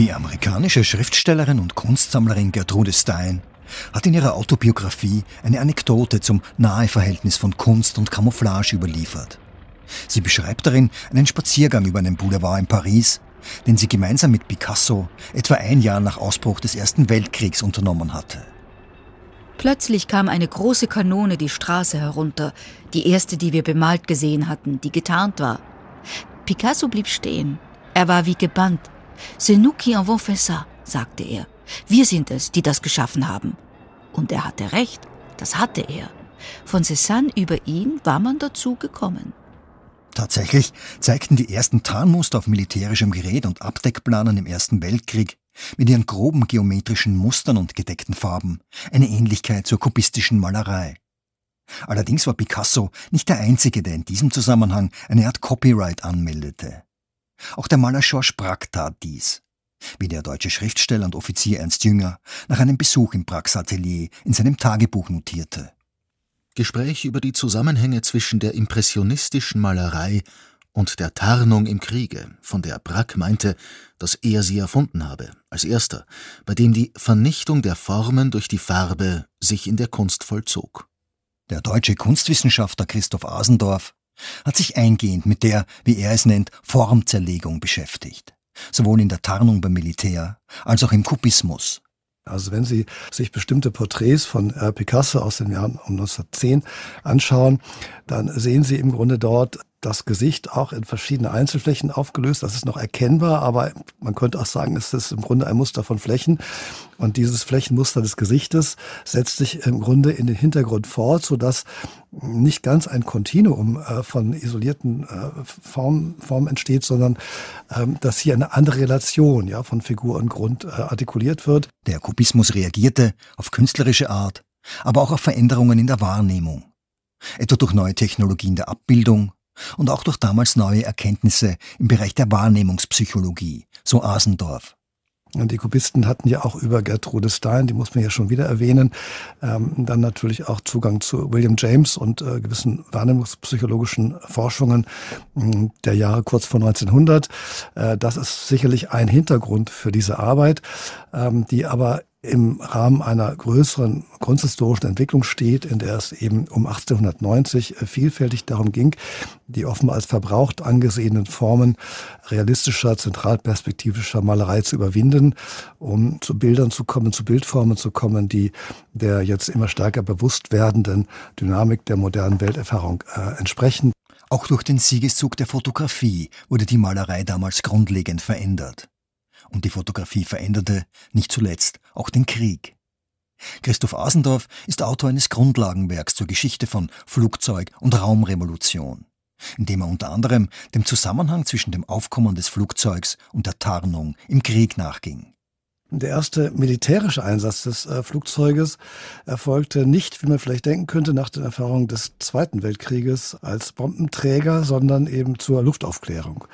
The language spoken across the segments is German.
Die amerikanische Schriftstellerin und Kunstsammlerin Gertrude Stein hat in ihrer Autobiografie eine Anekdote zum Naheverhältnis von Kunst und Camouflage überliefert. Sie beschreibt darin einen Spaziergang über einen Boulevard in Paris, den sie gemeinsam mit Picasso etwa ein Jahr nach Ausbruch des Ersten Weltkriegs unternommen hatte. Plötzlich kam eine große Kanone die Straße herunter, die erste, die wir bemalt gesehen hatten, die getarnt war. Picasso blieb stehen. Er war wie gebannt. C'est nous qui avons fait ça, sagte er. Wir sind es, die das geschaffen haben. Und er hatte recht, das hatte er. Von Cézanne über ihn war man dazu gekommen. Tatsächlich zeigten die ersten Tarnmuster auf militärischem Gerät und Abdeckplanern im Ersten Weltkrieg mit ihren groben geometrischen Mustern und gedeckten Farben eine Ähnlichkeit zur kubistischen Malerei. Allerdings war Picasso nicht der Einzige, der in diesem Zusammenhang eine Art Copyright anmeldete. Auch der Maler Georges Braque tat dies, wie der deutsche Schriftsteller und Offizier Ernst Jünger nach einem Besuch im Braques Atelier in seinem Tagebuch notierte. Gespräch über die Zusammenhänge zwischen der impressionistischen Malerei und der Tarnung im Kriege, von der Brack meinte, dass er sie erfunden habe, als erster, bei dem die Vernichtung der Formen durch die Farbe sich in der Kunst vollzog. Der deutsche Kunstwissenschaftler Christoph Asendorf hat sich eingehend mit der, wie er es nennt, Formzerlegung beschäftigt, sowohl in der Tarnung beim Militär als auch im Kubismus. Also wenn Sie sich bestimmte Porträts von Picasso aus den Jahren um 1910 anschauen, dann sehen Sie im Grunde dort das Gesicht auch in verschiedene Einzelflächen aufgelöst. Das ist noch erkennbar, aber man könnte auch sagen, es ist im Grunde ein Muster von Flächen. Und dieses Flächenmuster des Gesichtes setzt sich im Grunde in den Hintergrund fort, sodass nicht ganz ein Kontinuum äh, von isolierten äh, Formen, Formen entsteht, sondern ähm, dass hier eine andere Relation ja, von Figur und Grund äh, artikuliert wird. Der Kubismus reagierte auf künstlerische Art, aber auch auf Veränderungen in der Wahrnehmung. Etwa durch neue Technologien der Abbildung, und auch durch damals neue Erkenntnisse im Bereich der Wahrnehmungspsychologie, so Asendorf. Und die Kubisten hatten ja auch über Gertrude Stein, die muss man ja schon wieder erwähnen, ähm, dann natürlich auch Zugang zu William James und äh, gewissen wahrnehmungspsychologischen Forschungen äh, der Jahre kurz vor 1900. Äh, das ist sicherlich ein Hintergrund für diese Arbeit, ähm, die aber im Rahmen einer größeren kunsthistorischen Entwicklung steht, in der es eben um 1890 äh, vielfältig darum ging, die offenbar als verbraucht angesehenen Formen realistischer, zentralperspektivischer Malerei zu überwinden, um zu Bildern zu kommen, zu Bildformen zu kommen, die der jetzt immer stärker bewusst werdenden Dynamik der modernen Welterfahrung äh, entsprechen. Auch durch den Siegeszug der Fotografie wurde die Malerei damals grundlegend verändert und die Fotografie veränderte, nicht zuletzt, auch den Krieg. Christoph Asendorf ist Autor eines Grundlagenwerks zur Geschichte von Flugzeug- und Raumrevolution, in dem er unter anderem dem Zusammenhang zwischen dem Aufkommen des Flugzeugs und der Tarnung im Krieg nachging. Der erste militärische Einsatz des äh, Flugzeuges erfolgte nicht, wie man vielleicht denken könnte, nach den Erfahrungen des Zweiten Weltkrieges als Bombenträger, sondern eben zur Luftaufklärung.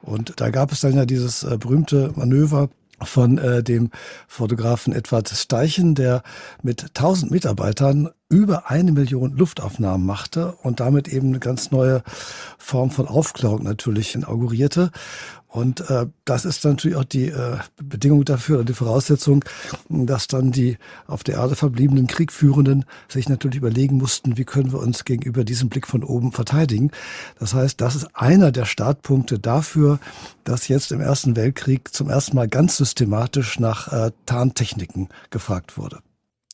Und da gab es dann ja dieses äh, berühmte Manöver von äh, dem Fotografen Edward Steichen, der mit 1000 Mitarbeitern über eine Million Luftaufnahmen machte und damit eben eine ganz neue Form von Aufklärung natürlich inaugurierte. Und äh, das ist natürlich auch die äh, Bedingung dafür oder die Voraussetzung, dass dann die auf der Erde verbliebenen Kriegführenden sich natürlich überlegen mussten, wie können wir uns gegenüber diesem Blick von oben verteidigen. Das heißt, das ist einer der Startpunkte dafür, dass jetzt im Ersten Weltkrieg zum ersten Mal ganz systematisch nach äh, Tarntechniken gefragt wurde.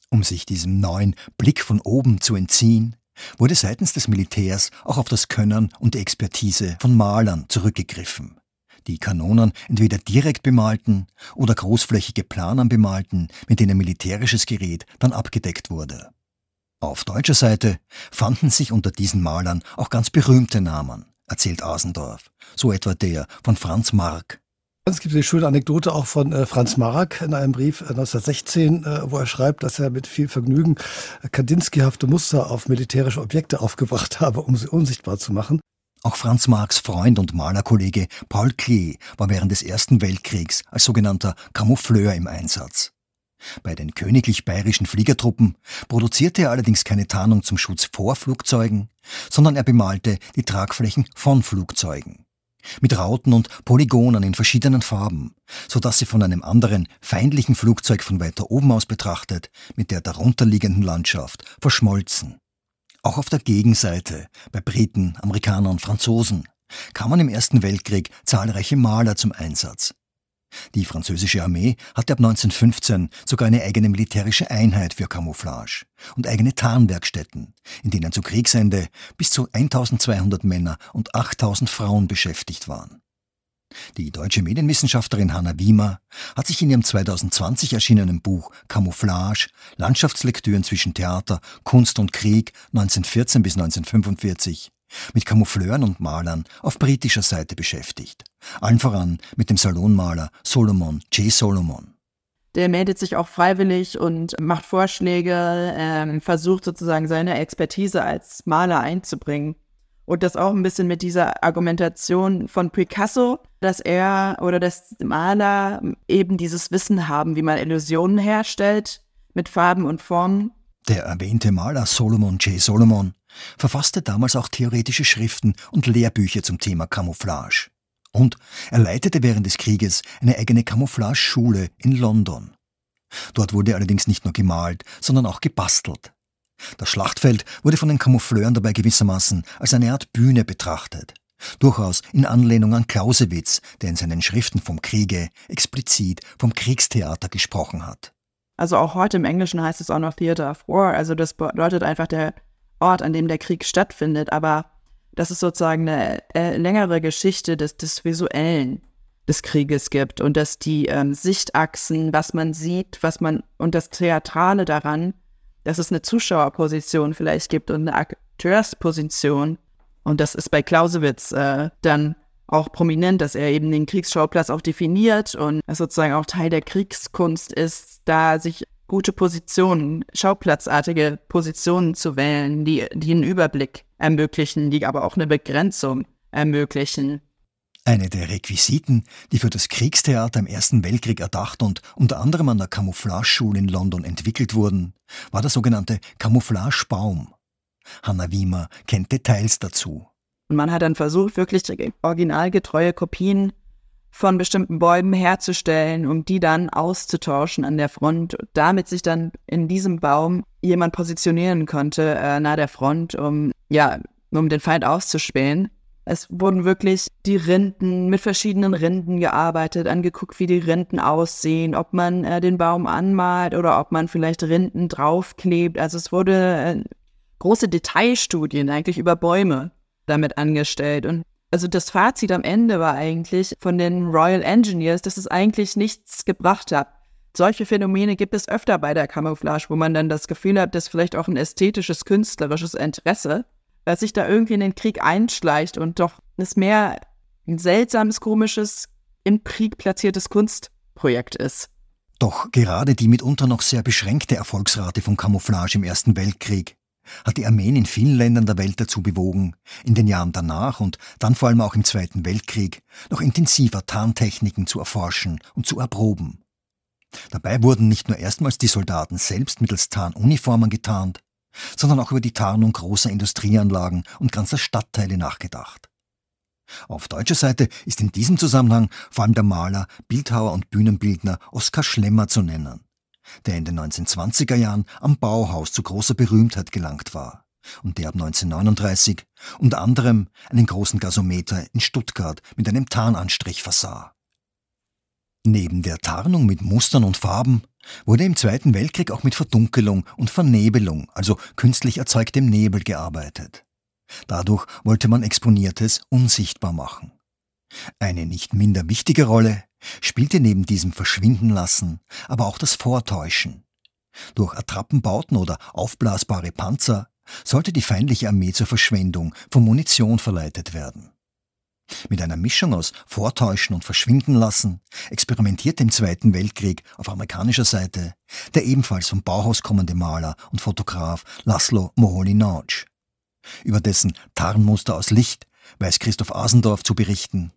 Um sich diesem neuen Blick von oben zu entziehen, wurde seitens des Militärs auch auf das Können und die Expertise von Malern zurückgegriffen die Kanonen entweder direkt bemalten oder großflächige Planern bemalten, mit denen militärisches Gerät dann abgedeckt wurde. Auf deutscher Seite fanden sich unter diesen Malern auch ganz berühmte Namen, erzählt Asendorf, so etwa der von Franz Mark. Es gibt eine schöne Anekdote auch von äh, Franz Mark in einem Brief 1916, äh, wo er schreibt, dass er mit viel Vergnügen Kandinsky-hafte Muster auf militärische Objekte aufgebracht habe, um sie unsichtbar zu machen. Auch Franz Marks Freund und Malerkollege Paul Klee war während des Ersten Weltkriegs als sogenannter Camoufleur im Einsatz. Bei den königlich bayerischen Fliegertruppen produzierte er allerdings keine Tarnung zum Schutz vor Flugzeugen, sondern er bemalte die Tragflächen von Flugzeugen. mit Rauten und Polygonen in verschiedenen Farben, so dass sie von einem anderen, feindlichen Flugzeug von weiter oben aus betrachtet, mit der darunterliegenden Landschaft verschmolzen. Auch auf der Gegenseite, bei Briten, Amerikanern, Franzosen, kamen im Ersten Weltkrieg zahlreiche Maler zum Einsatz. Die französische Armee hatte ab 1915 sogar eine eigene militärische Einheit für Camouflage und eigene Tarnwerkstätten, in denen zu Kriegsende bis zu 1200 Männer und 8000 Frauen beschäftigt waren. Die deutsche Medienwissenschaftlerin Hanna Wiemer hat sich in ihrem 2020 erschienenen Buch Camouflage Landschaftslektüren zwischen Theater, Kunst und Krieg 1914 bis 1945 mit Camoufleuren und Malern auf britischer Seite beschäftigt. Allen voran mit dem Salonmaler Solomon J. Solomon. Der meldet sich auch freiwillig und macht Vorschläge, ähm, versucht sozusagen seine Expertise als Maler einzubringen. Und das auch ein bisschen mit dieser Argumentation von Picasso, dass er oder dass Maler eben dieses Wissen haben, wie man Illusionen herstellt mit Farben und Formen. Der erwähnte Maler Solomon J. Solomon verfasste damals auch theoretische Schriften und Lehrbücher zum Thema Camouflage. Und er leitete während des Krieges eine eigene Camouflage-Schule in London. Dort wurde allerdings nicht nur gemalt, sondern auch gebastelt. Das Schlachtfeld wurde von den Camoufleuren dabei gewissermaßen als eine Art Bühne betrachtet. Durchaus in Anlehnung an Clausewitz, der in seinen Schriften vom Kriege explizit vom Kriegstheater gesprochen hat. Also auch heute im Englischen heißt es auch noch Theater of War. Also das bedeutet einfach der Ort, an dem der Krieg stattfindet, aber dass es sozusagen eine äh, längere Geschichte des, des Visuellen des Krieges gibt und dass die ähm, Sichtachsen, was man sieht, was man und das Theatrale daran, dass es eine Zuschauerposition vielleicht gibt und eine Akteursposition. Und das ist bei Clausewitz äh, dann auch prominent, dass er eben den Kriegsschauplatz auch definiert und sozusagen auch Teil der Kriegskunst ist, da sich gute Positionen, schauplatzartige Positionen zu wählen, die, die einen Überblick ermöglichen, die aber auch eine Begrenzung ermöglichen. Eine der Requisiten, die für das Kriegstheater im Ersten Weltkrieg erdacht und unter anderem an der Camouflageschule in London entwickelt wurden, war der sogenannte Camouflagebaum. Hanna Wiemer kennt Details dazu. Man hat dann versucht, wirklich originalgetreue Kopien von bestimmten Bäumen herzustellen, um die dann auszutauschen an der Front, damit sich dann in diesem Baum jemand positionieren konnte äh, nahe der Front, um ja, um den Feind auszuspähen. Es wurden wirklich die Rinden mit verschiedenen Rinden gearbeitet, angeguckt, wie die Rinden aussehen, ob man äh, den Baum anmalt oder ob man vielleicht Rinden draufklebt. Also es wurde äh, große Detailstudien eigentlich über Bäume damit angestellt und also das Fazit am Ende war eigentlich von den Royal Engineers, dass es eigentlich nichts gebracht hat. Solche Phänomene gibt es öfter bei der Camouflage, wo man dann das Gefühl hat, dass vielleicht auch ein ästhetisches, künstlerisches Interesse, dass sich da irgendwie in den Krieg einschleicht und doch es mehr ein seltsames, komisches, im Krieg platziertes Kunstprojekt ist. Doch gerade die mitunter noch sehr beschränkte Erfolgsrate von Camouflage im Ersten Weltkrieg hat die Armeen in vielen Ländern der Welt dazu bewogen, in den Jahren danach und dann vor allem auch im Zweiten Weltkrieg noch intensiver Tarntechniken zu erforschen und zu erproben. Dabei wurden nicht nur erstmals die Soldaten selbst mittels Tarnuniformen getarnt, sondern auch über die Tarnung großer Industrieanlagen und ganzer Stadtteile nachgedacht. Auf deutscher Seite ist in diesem Zusammenhang vor allem der Maler, Bildhauer und Bühnenbildner Oskar Schlemmer zu nennen der in den 1920er Jahren am Bauhaus zu großer Berühmtheit gelangt war und der ab 1939 unter anderem einen großen Gasometer in Stuttgart mit einem Tarnanstrich versah. Neben der Tarnung mit Mustern und Farben wurde im Zweiten Weltkrieg auch mit Verdunkelung und Vernebelung, also künstlich erzeugtem Nebel, gearbeitet. Dadurch wollte man Exponiertes unsichtbar machen. Eine nicht minder wichtige Rolle spielte neben diesem Verschwindenlassen aber auch das Vortäuschen. Durch Attrappenbauten oder aufblasbare Panzer sollte die feindliche Armee zur Verschwendung von Munition verleitet werden. Mit einer Mischung aus Vortäuschen und Verschwindenlassen experimentierte im Zweiten Weltkrieg auf amerikanischer Seite der ebenfalls vom Bauhaus kommende Maler und Fotograf Laszlo Moholy-Nagy. Über dessen Tarnmuster aus Licht weiß Christoph Asendorf zu berichten.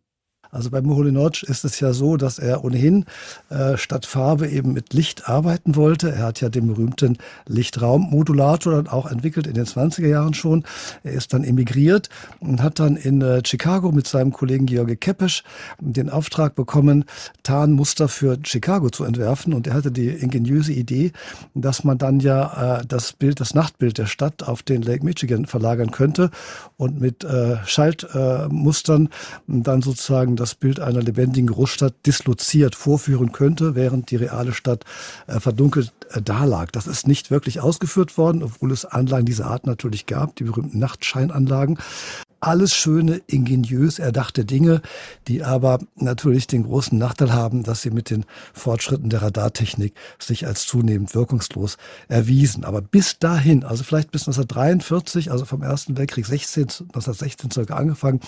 Also bei Moholy-Nagy ist es ja so, dass er ohnehin äh, statt Farbe eben mit Licht arbeiten wollte. Er hat ja den berühmten Lichtraummodulator dann auch entwickelt in den 20er Jahren schon. Er ist dann emigriert und hat dann in äh, Chicago mit seinem Kollegen George Keppesch den Auftrag bekommen, Tarnmuster für Chicago zu entwerfen. Und er hatte die ingeniöse Idee, dass man dann ja äh, das Bild, das Nachtbild der Stadt auf den Lake Michigan verlagern könnte und mit äh, Schaltmustern dann sozusagen das Bild einer lebendigen Großstadt disloziert vorführen könnte, während die reale Stadt äh, verdunkelt äh, dalag. Das ist nicht wirklich ausgeführt worden, obwohl es Anlagen dieser Art natürlich gab, die berühmten Nachtscheinanlagen alles schöne, ingeniös erdachte Dinge, die aber natürlich den großen Nachteil haben, dass sie mit den Fortschritten der Radartechnik sich als zunehmend wirkungslos erwiesen. Aber bis dahin, also vielleicht bis 1943, also vom Ersten Weltkrieg 16, 1916 circa angefangen,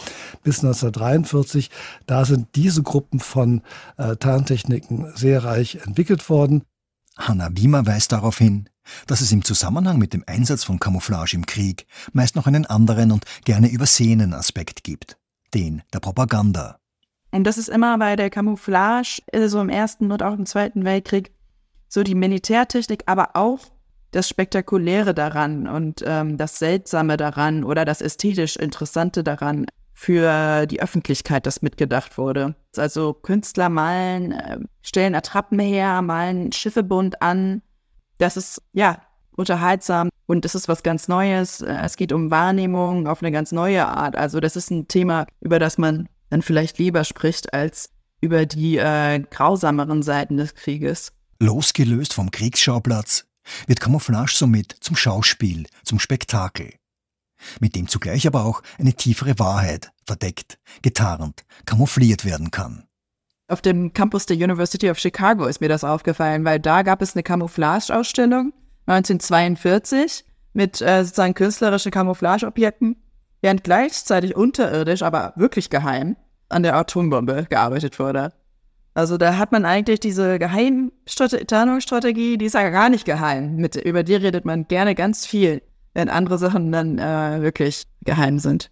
bis 1943, da sind diese Gruppen von äh, Tarntechniken sehr reich entwickelt worden. Hanna Wiemer weist darauf hin, dass es im Zusammenhang mit dem Einsatz von Camouflage im Krieg meist noch einen anderen und gerne übersehenen Aspekt gibt, den der Propaganda. Und das ist immer bei der Camouflage, so im Ersten und auch im Zweiten Weltkrieg, so die Militärtechnik, aber auch das Spektakuläre daran und ähm, das Seltsame daran oder das ästhetisch Interessante daran für die Öffentlichkeit, das mitgedacht wurde. Also Künstler malen, äh, stellen Attrappen her, malen Schiffe bunt an, das ist ja unterhaltsam und es ist was ganz Neues. Es geht um Wahrnehmung auf eine ganz neue Art. Also das ist ein Thema, über das man dann vielleicht lieber spricht als über die äh, grausameren Seiten des Krieges. Losgelöst vom Kriegsschauplatz wird Camouflage somit zum Schauspiel, zum Spektakel, mit dem zugleich aber auch eine tiefere Wahrheit verdeckt, getarnt, camoufliert werden kann. Auf dem Campus der University of Chicago ist mir das aufgefallen, weil da gab es eine Camouflage-Ausstellung 1942 mit äh, sozusagen künstlerischen Camouflage-Objekten, während gleichzeitig unterirdisch, aber wirklich geheim, an der Atombombe gearbeitet wurde. Also da hat man eigentlich diese Geheimtarnungsstrategie, die ist ja gar nicht geheim. Mit, über die redet man gerne ganz viel, wenn andere Sachen dann äh, wirklich geheim sind.